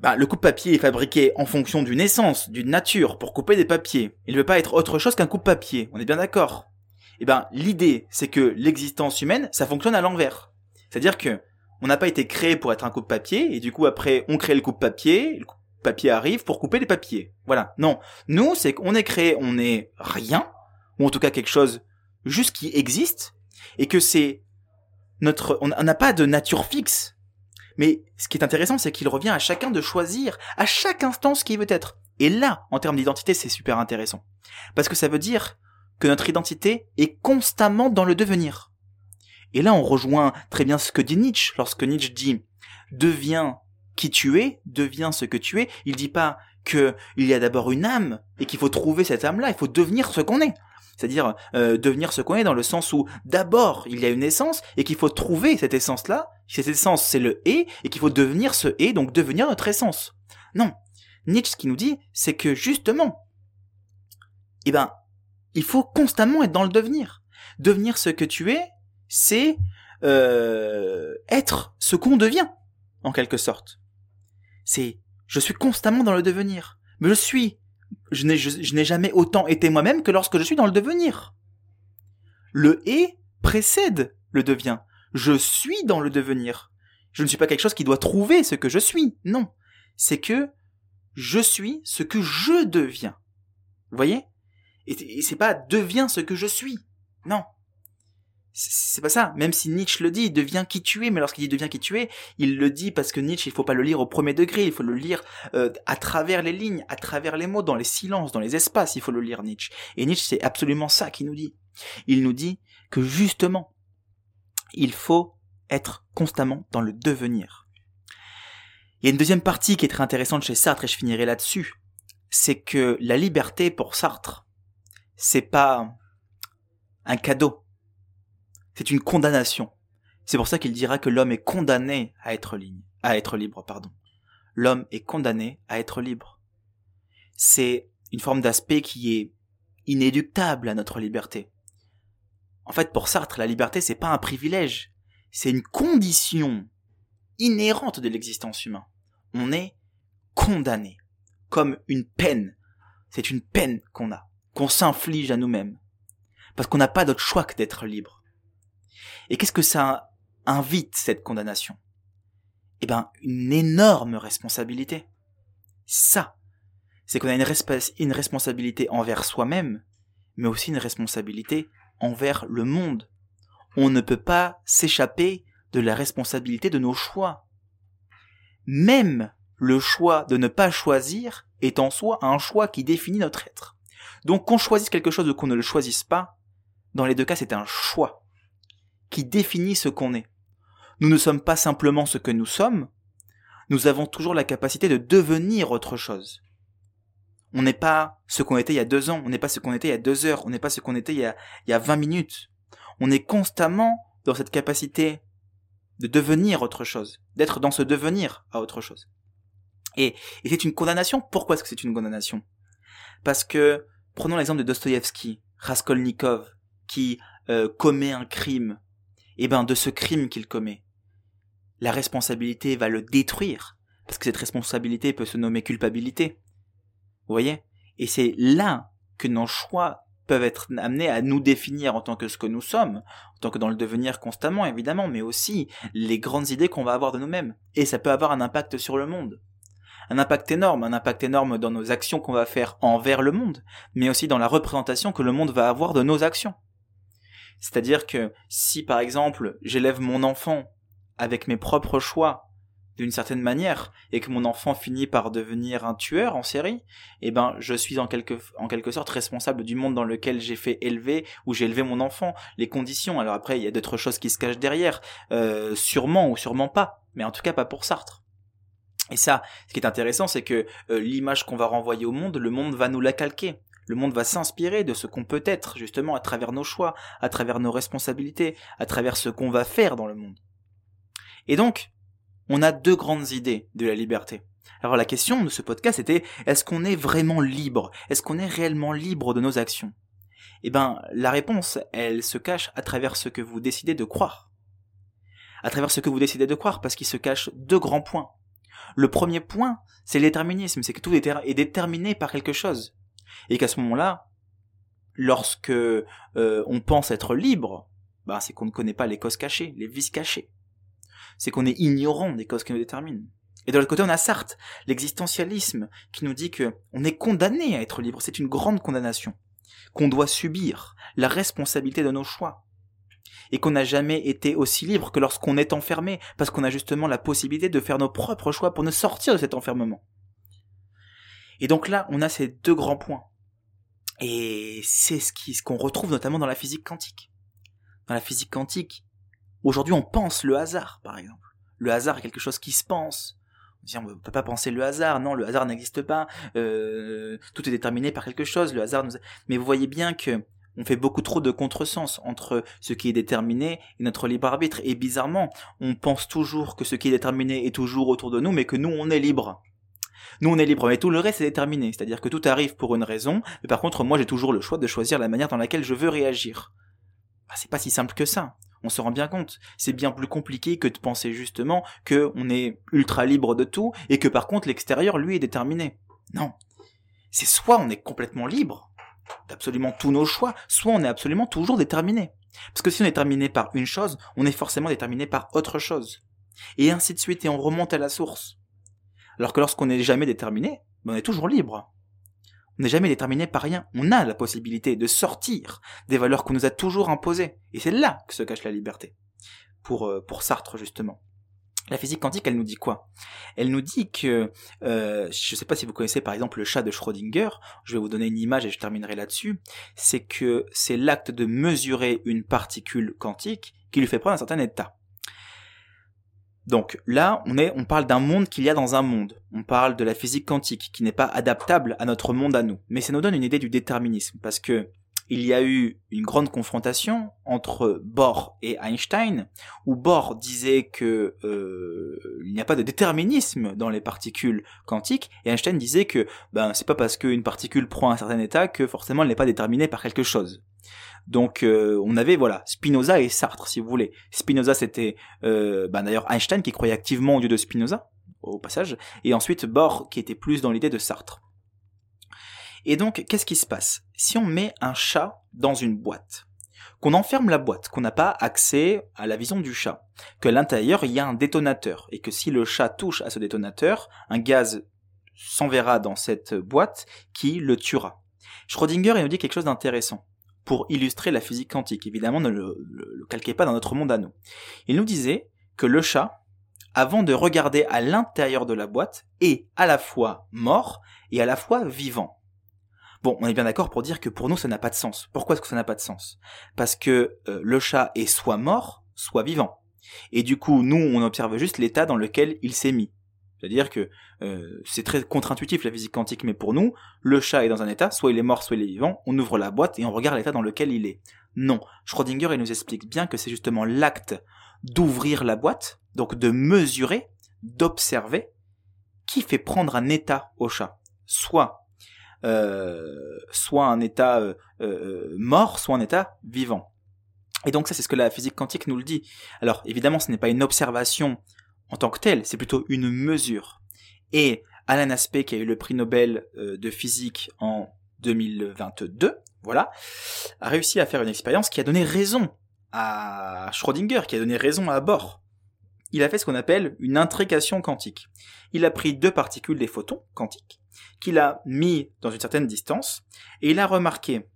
Bah, le coupe-papier est fabriqué en fonction d'une essence, d'une nature, pour couper des papiers. Il ne veut pas être autre chose qu'un coupe-papier, on est bien d'accord? Et eh ben, l'idée, c'est que l'existence humaine, ça fonctionne à l'envers. C'est-à-dire que on n'a pas été créé pour être un coupe-papier, et du coup après on crée le coupe-papier, le coupe-papier arrive pour couper les papiers. Voilà. Non. Nous, c'est qu'on est créé, on est rien, ou en tout cas quelque chose juste qui existe, et que c'est notre, on n'a pas de nature fixe. Mais ce qui est intéressant, c'est qu'il revient à chacun de choisir à chaque instant ce qu'il veut être. Et là, en termes d'identité, c'est super intéressant. Parce que ça veut dire que notre identité est constamment dans le devenir. Et là, on rejoint très bien ce que dit Nietzsche lorsque Nietzsche dit deviens qui tu es, deviens ce que tu es. Il dit pas que il y a d'abord une âme et qu'il faut trouver cette âme-là. Il faut devenir ce qu'on est. C'est-à-dire euh, devenir ce qu'on est dans le sens où d'abord il y a une essence et qu'il faut trouver cette essence-là. Cette essence, c'est le et et qu'il faut devenir ce et, donc devenir notre essence. Non. Nietzsche, ce qu'il nous dit, c'est que justement, eh ben, il faut constamment être dans le devenir. Devenir ce que tu es, c'est euh, être ce qu'on devient, en quelque sorte. C'est, je suis constamment dans le devenir, mais je suis, je n'ai, jamais autant été moi-même que lorsque je suis dans le devenir. Le et précède le devient. Je suis dans le devenir. Je ne suis pas quelque chose qui doit trouver ce que je suis. Non. C'est que je suis ce que je deviens. Vous voyez? Et, c'est pas deviens ce que je suis. Non. C'est pas ça. Même si Nietzsche le dit, deviens qui tu es, mais lorsqu'il dit deviens qui tu es, il le dit parce que Nietzsche, il faut pas le lire au premier degré, il faut le lire euh, à travers les lignes, à travers les mots, dans les silences, dans les espaces, il faut le lire Nietzsche. Et Nietzsche, c'est absolument ça qu'il nous dit. Il nous dit que justement, il faut être constamment dans le devenir. Il y a une deuxième partie qui est très intéressante chez Sartre, et je finirai là-dessus. C'est que la liberté pour Sartre, c'est pas un cadeau. C'est une condamnation. C'est pour ça qu'il dira que l'homme est condamné à être libre, à être libre, pardon. L'homme est condamné à être libre. C'est une forme d'aspect qui est inéductable à notre liberté. En fait, pour Sartre, la liberté, c'est pas un privilège. C'est une condition inhérente de l'existence humaine. On est condamné. Comme une peine. C'est une peine qu'on a qu'on s'inflige à nous-mêmes. Parce qu'on n'a pas d'autre choix que d'être libre. Et qu'est-ce que ça invite, cette condamnation? Eh ben, une énorme responsabilité. Ça, c'est qu'on a une, une responsabilité envers soi-même, mais aussi une responsabilité envers le monde. On ne peut pas s'échapper de la responsabilité de nos choix. Même le choix de ne pas choisir est en soi un choix qui définit notre être. Donc qu'on choisisse quelque chose ou qu'on ne le choisisse pas, dans les deux cas c'est un choix qui définit ce qu'on est. Nous ne sommes pas simplement ce que nous sommes, nous avons toujours la capacité de devenir autre chose. On n'est pas ce qu'on était il y a deux ans, on n'est pas ce qu'on était il y a deux heures, on n'est pas ce qu'on était il y a, il y a vingt minutes. On est constamment dans cette capacité de devenir autre chose, d'être dans ce devenir à autre chose. Et, et c'est une condamnation. Pourquoi est-ce que c'est une condamnation? Parce que Prenons l'exemple de Dostoïevski, Raskolnikov, qui euh, commet un crime. Eh ben, de ce crime qu'il commet, la responsabilité va le détruire, parce que cette responsabilité peut se nommer culpabilité. Vous voyez? Et c'est là que nos choix peuvent être amenés à nous définir en tant que ce que nous sommes, en tant que dans le devenir constamment évidemment, mais aussi les grandes idées qu'on va avoir de nous-mêmes. Et ça peut avoir un impact sur le monde un impact énorme, un impact énorme dans nos actions qu'on va faire envers le monde, mais aussi dans la représentation que le monde va avoir de nos actions. C'est-à-dire que si par exemple j'élève mon enfant avec mes propres choix d'une certaine manière et que mon enfant finit par devenir un tueur en série, eh ben je suis en quelque en quelque sorte responsable du monde dans lequel j'ai fait élever ou j'ai élevé mon enfant, les conditions. Alors après il y a d'autres choses qui se cachent derrière, euh, sûrement ou sûrement pas, mais en tout cas pas pour Sartre. Et ça, ce qui est intéressant, c'est que euh, l'image qu'on va renvoyer au monde, le monde va nous la calquer. Le monde va s'inspirer de ce qu'on peut être, justement, à travers nos choix, à travers nos responsabilités, à travers ce qu'on va faire dans le monde. Et donc, on a deux grandes idées de la liberté. Alors la question de ce podcast était, est-ce qu'on est vraiment libre? Est-ce qu'on est réellement libre de nos actions? Eh ben, la réponse, elle se cache à travers ce que vous décidez de croire. À travers ce que vous décidez de croire, parce qu'il se cache deux grands points. Le premier point, c'est le déterminisme, c'est que tout est, déterminé par quelque chose. Et qu'à ce moment-là, lorsque euh, on pense être libre, bah, c'est qu'on ne connaît pas les causes cachées, les vices cachés. C'est qu'on est ignorant des causes qui nous déterminent. Et de l'autre côté, on a Sartre, l'existentialisme, qui nous dit que on est condamné à être libre. C'est une grande condamnation qu'on doit subir, la responsabilité de nos choix et qu'on n'a jamais été aussi libre que lorsqu'on est enfermé, parce qu'on a justement la possibilité de faire nos propres choix pour nous sortir de cet enfermement. Et donc là, on a ces deux grands points. Et c'est ce qu'on retrouve notamment dans la physique quantique. Dans la physique quantique, Aujourd'hui, on pense le hasard, par exemple. Le hasard est quelque chose qui se pense. On ne peut pas penser le hasard. Non, le hasard n'existe pas. Euh, tout est déterminé par quelque chose. Le hasard nous... Mais vous voyez bien que on fait beaucoup trop de contresens entre ce qui est déterminé et notre libre arbitre. Et bizarrement, on pense toujours que ce qui est déterminé est toujours autour de nous, mais que nous, on est libre. Nous, on est libre, mais tout le reste est déterminé. C'est-à-dire que tout arrive pour une raison, mais par contre, moi, j'ai toujours le choix de choisir la manière dans laquelle je veux réagir. Bah, c'est pas si simple que ça. On se rend bien compte. C'est bien plus compliqué que de penser justement que on est ultra libre de tout et que par contre l'extérieur, lui, est déterminé. Non. C'est soit on est complètement libre d'absolument tous nos choix, soit on est absolument toujours déterminé. Parce que si on est déterminé par une chose, on est forcément déterminé par autre chose. Et ainsi de suite, et on remonte à la source. Alors que lorsqu'on n'est jamais déterminé, ben, on est toujours libre. On n'est jamais déterminé par rien. On a la possibilité de sortir des valeurs qu'on nous a toujours imposées. Et c'est là que se cache la liberté. Pour, euh, Sartre, justement. La physique quantique, elle nous dit quoi? Elle nous dit que, euh, je ne sais pas si vous connaissez par exemple le chat de Schrödinger, je vais vous donner une image et je terminerai là-dessus, c'est que c'est l'acte de mesurer une particule quantique qui lui fait prendre un certain état. Donc là, on, est, on parle d'un monde qu'il y a dans un monde. On parle de la physique quantique qui n'est pas adaptable à notre monde à nous. Mais ça nous donne une idée du déterminisme parce que il y a eu une grande confrontation entre Bohr et Einstein, où Bohr disait que euh, il n'y a pas de déterminisme dans les particules quantiques, et Einstein disait que ben c'est pas parce qu'une particule prend un certain état que forcément elle n'est pas déterminée par quelque chose. Donc euh, on avait voilà Spinoza et Sartre si vous voulez. Spinoza c'était euh, ben, d'ailleurs Einstein qui croyait activement au dieu de Spinoza au passage, et ensuite Bohr qui était plus dans l'idée de Sartre. Et donc, qu'est-ce qui se passe? Si on met un chat dans une boîte, qu'on enferme la boîte, qu'on n'a pas accès à la vision du chat, qu'à l'intérieur il y a un détonateur, et que si le chat touche à ce détonateur, un gaz s'enverra dans cette boîte qui le tuera. Schrödinger il nous dit quelque chose d'intéressant pour illustrer la physique quantique. Évidemment, ne le, le calquez pas dans notre monde à nous. Il nous disait que le chat, avant de regarder à l'intérieur de la boîte, est à la fois mort et à la fois vivant. Bon, on est bien d'accord pour dire que pour nous, ça n'a pas de sens. Pourquoi est-ce que ça n'a pas de sens? Parce que euh, le chat est soit mort, soit vivant. Et du coup, nous, on observe juste l'état dans lequel il s'est mis. C'est-à-dire que euh, c'est très contre-intuitif la physique quantique, mais pour nous, le chat est dans un état, soit il est mort, soit il est vivant, on ouvre la boîte et on regarde l'état dans lequel il est. Non, Schrödinger, il nous explique bien que c'est justement l'acte d'ouvrir la boîte, donc de mesurer, d'observer, qui fait prendre un état au chat. Soit euh, soit un état euh, mort, soit un état vivant. Et donc ça, c'est ce que la physique quantique nous le dit. Alors évidemment, ce n'est pas une observation en tant que telle, c'est plutôt une mesure. Et Alan Aspect, qui a eu le prix Nobel de physique en 2022, voilà, a réussi à faire une expérience qui a donné raison à Schrödinger, qui a donné raison à Bohr. Il a fait ce qu'on appelle une intrication quantique. Il a pris deux particules des photons quantiques qu'il a mis dans une certaine distance, et il a remarqué,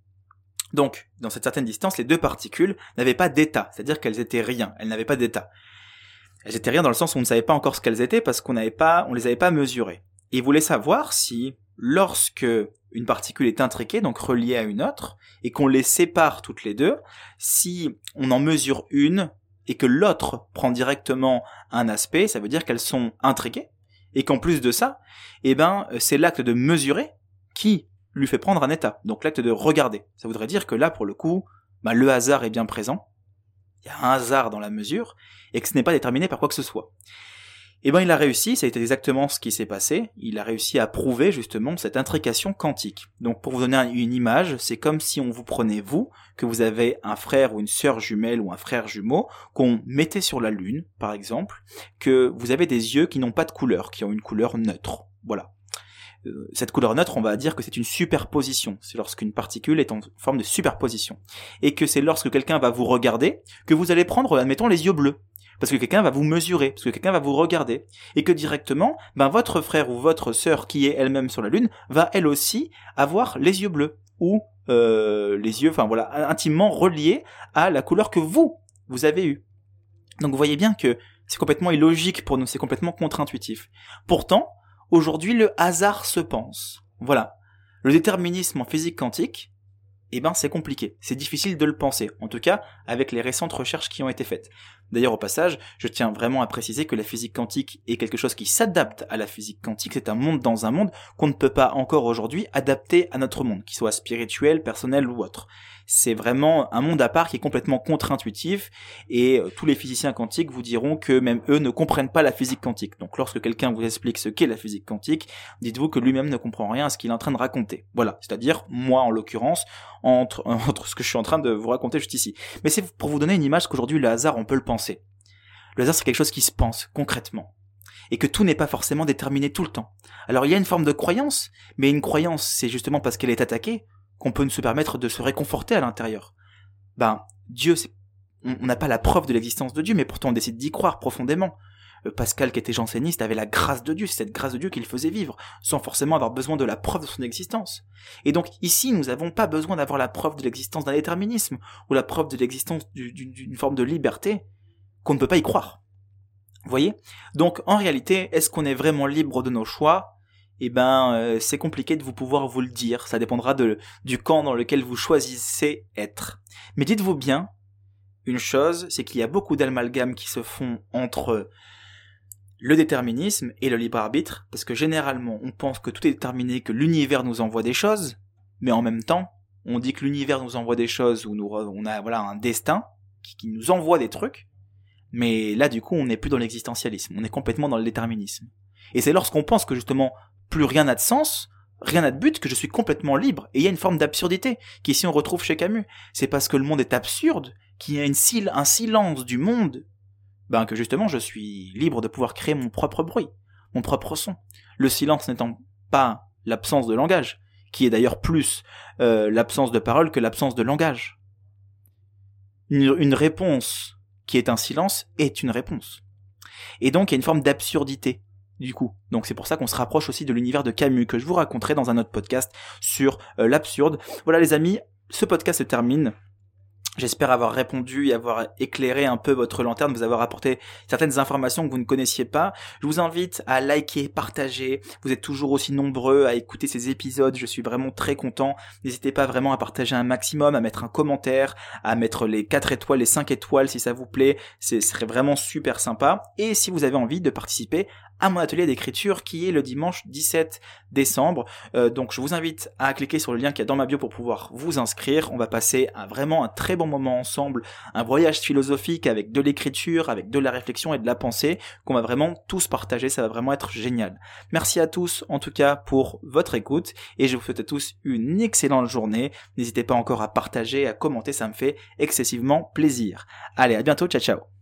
donc, dans cette certaine distance, les deux particules n'avaient pas d'état, c'est-à-dire qu'elles étaient rien, elles n'avaient pas d'état. Elles étaient rien dans le sens où on ne savait pas encore ce qu'elles étaient parce qu'on n'avait pas, on les avait pas mesurées. Et il voulait savoir si, lorsque une particule est intriquée, donc reliée à une autre, et qu'on les sépare toutes les deux, si on en mesure une et que l'autre prend directement un aspect, ça veut dire qu'elles sont intriquées, et qu'en plus de ça, eh ben, c'est l'acte de mesurer qui lui fait prendre un état. Donc l'acte de regarder. Ça voudrait dire que là, pour le coup, bah, le hasard est bien présent. Il y a un hasard dans la mesure, et que ce n'est pas déterminé par quoi que ce soit. Eh ben, il a réussi, ça a été exactement ce qui s'est passé. Il a réussi à prouver justement cette intrication quantique. Donc, pour vous donner une image, c'est comme si on vous prenait vous, que vous avez un frère ou une sœur jumelle ou un frère jumeau, qu'on mettait sur la Lune, par exemple, que vous avez des yeux qui n'ont pas de couleur, qui ont une couleur neutre. Voilà. Euh, cette couleur neutre, on va dire que c'est une superposition. C'est lorsqu'une particule est en forme de superposition. Et que c'est lorsque quelqu'un va vous regarder que vous allez prendre, admettons, les yeux bleus parce que quelqu'un va vous mesurer, parce que quelqu'un va vous regarder, et que directement, ben votre frère ou votre sœur qui est elle-même sur la lune va elle aussi avoir les yeux bleus ou euh, les yeux, enfin voilà, intimement reliés à la couleur que vous vous avez eue. Donc vous voyez bien que c'est complètement illogique pour nous, c'est complètement contre-intuitif. Pourtant, aujourd'hui, le hasard se pense. Voilà. Le déterminisme en physique quantique eh ben c'est compliqué, c'est difficile de le penser, en tout cas avec les récentes recherches qui ont été faites. D'ailleurs au passage, je tiens vraiment à préciser que la physique quantique est quelque chose qui s'adapte à la physique quantique, c'est un monde dans un monde qu'on ne peut pas encore aujourd'hui adapter à notre monde, qu'il soit spirituel, personnel ou autre c'est vraiment un monde à part qui est complètement contre-intuitif et euh, tous les physiciens quantiques vous diront que même eux ne comprennent pas la physique quantique. Donc lorsque quelqu'un vous explique ce qu'est la physique quantique, dites-vous que lui-même ne comprend rien à ce qu'il est en train de raconter. Voilà, c'est-à-dire moi en l'occurrence entre, entre ce que je suis en train de vous raconter juste ici. Mais c'est pour vous donner une image qu'aujourd'hui le hasard on peut le penser. Le hasard c'est quelque chose qui se pense concrètement et que tout n'est pas forcément déterminé tout le temps. Alors il y a une forme de croyance, mais une croyance c'est justement parce qu'elle est attaquée qu'on peut se permettre de se réconforter à l'intérieur. Ben, Dieu, on n'a pas la preuve de l'existence de Dieu, mais pourtant on décide d'y croire profondément. Euh, Pascal, qui était janséniste, avait la grâce de Dieu, c'est cette grâce de Dieu qu'il faisait vivre, sans forcément avoir besoin de la preuve de son existence. Et donc ici, nous n'avons pas besoin d'avoir la preuve de l'existence d'un déterminisme, ou la preuve de l'existence d'une forme de liberté, qu'on ne peut pas y croire. Vous voyez? Donc en réalité, est-ce qu'on est vraiment libre de nos choix? Eh ben euh, c'est compliqué de vous pouvoir vous le dire. Ça dépendra de, du camp dans lequel vous choisissez être. Mais dites-vous bien, une chose, c'est qu'il y a beaucoup d'amalgames qui se font entre le déterminisme et le libre arbitre, parce que généralement on pense que tout est déterminé, que l'univers nous envoie des choses, mais en même temps on dit que l'univers nous envoie des choses où nous on a voilà un destin qui, qui nous envoie des trucs, mais là du coup on n'est plus dans l'existentialisme, on est complètement dans le déterminisme. Et c'est lorsqu'on pense que justement plus rien n'a de sens, rien n'a de but, que je suis complètement libre. Et il y a une forme d'absurdité qui ici on retrouve chez Camus. C'est parce que le monde est absurde qu'il y a un silence du monde, ben que justement je suis libre de pouvoir créer mon propre bruit, mon propre son. Le silence n'étant pas l'absence de langage, qui est d'ailleurs plus euh, l'absence de parole que l'absence de langage. une réponse qui est un silence est une réponse. Et donc il y a une forme d'absurdité du coup. Donc c'est pour ça qu'on se rapproche aussi de l'univers de Camus que je vous raconterai dans un autre podcast sur euh, l'absurde. Voilà les amis, ce podcast se termine. J'espère avoir répondu et avoir éclairé un peu votre lanterne, vous avoir apporté certaines informations que vous ne connaissiez pas. Je vous invite à liker, partager. Vous êtes toujours aussi nombreux à écouter ces épisodes. Je suis vraiment très content. N'hésitez pas vraiment à partager un maximum, à mettre un commentaire, à mettre les 4 étoiles, les 5 étoiles si ça vous plaît. Ce serait vraiment super sympa. Et si vous avez envie de participer à mon atelier d'écriture qui est le dimanche 17 décembre. Euh, donc je vous invite à cliquer sur le lien qui est dans ma bio pour pouvoir vous inscrire. On va passer vraiment un très bon moment ensemble, un voyage philosophique avec de l'écriture, avec de la réflexion et de la pensée qu'on va vraiment tous partager. Ça va vraiment être génial. Merci à tous en tout cas pour votre écoute et je vous souhaite à tous une excellente journée. N'hésitez pas encore à partager, à commenter, ça me fait excessivement plaisir. Allez, à bientôt, ciao ciao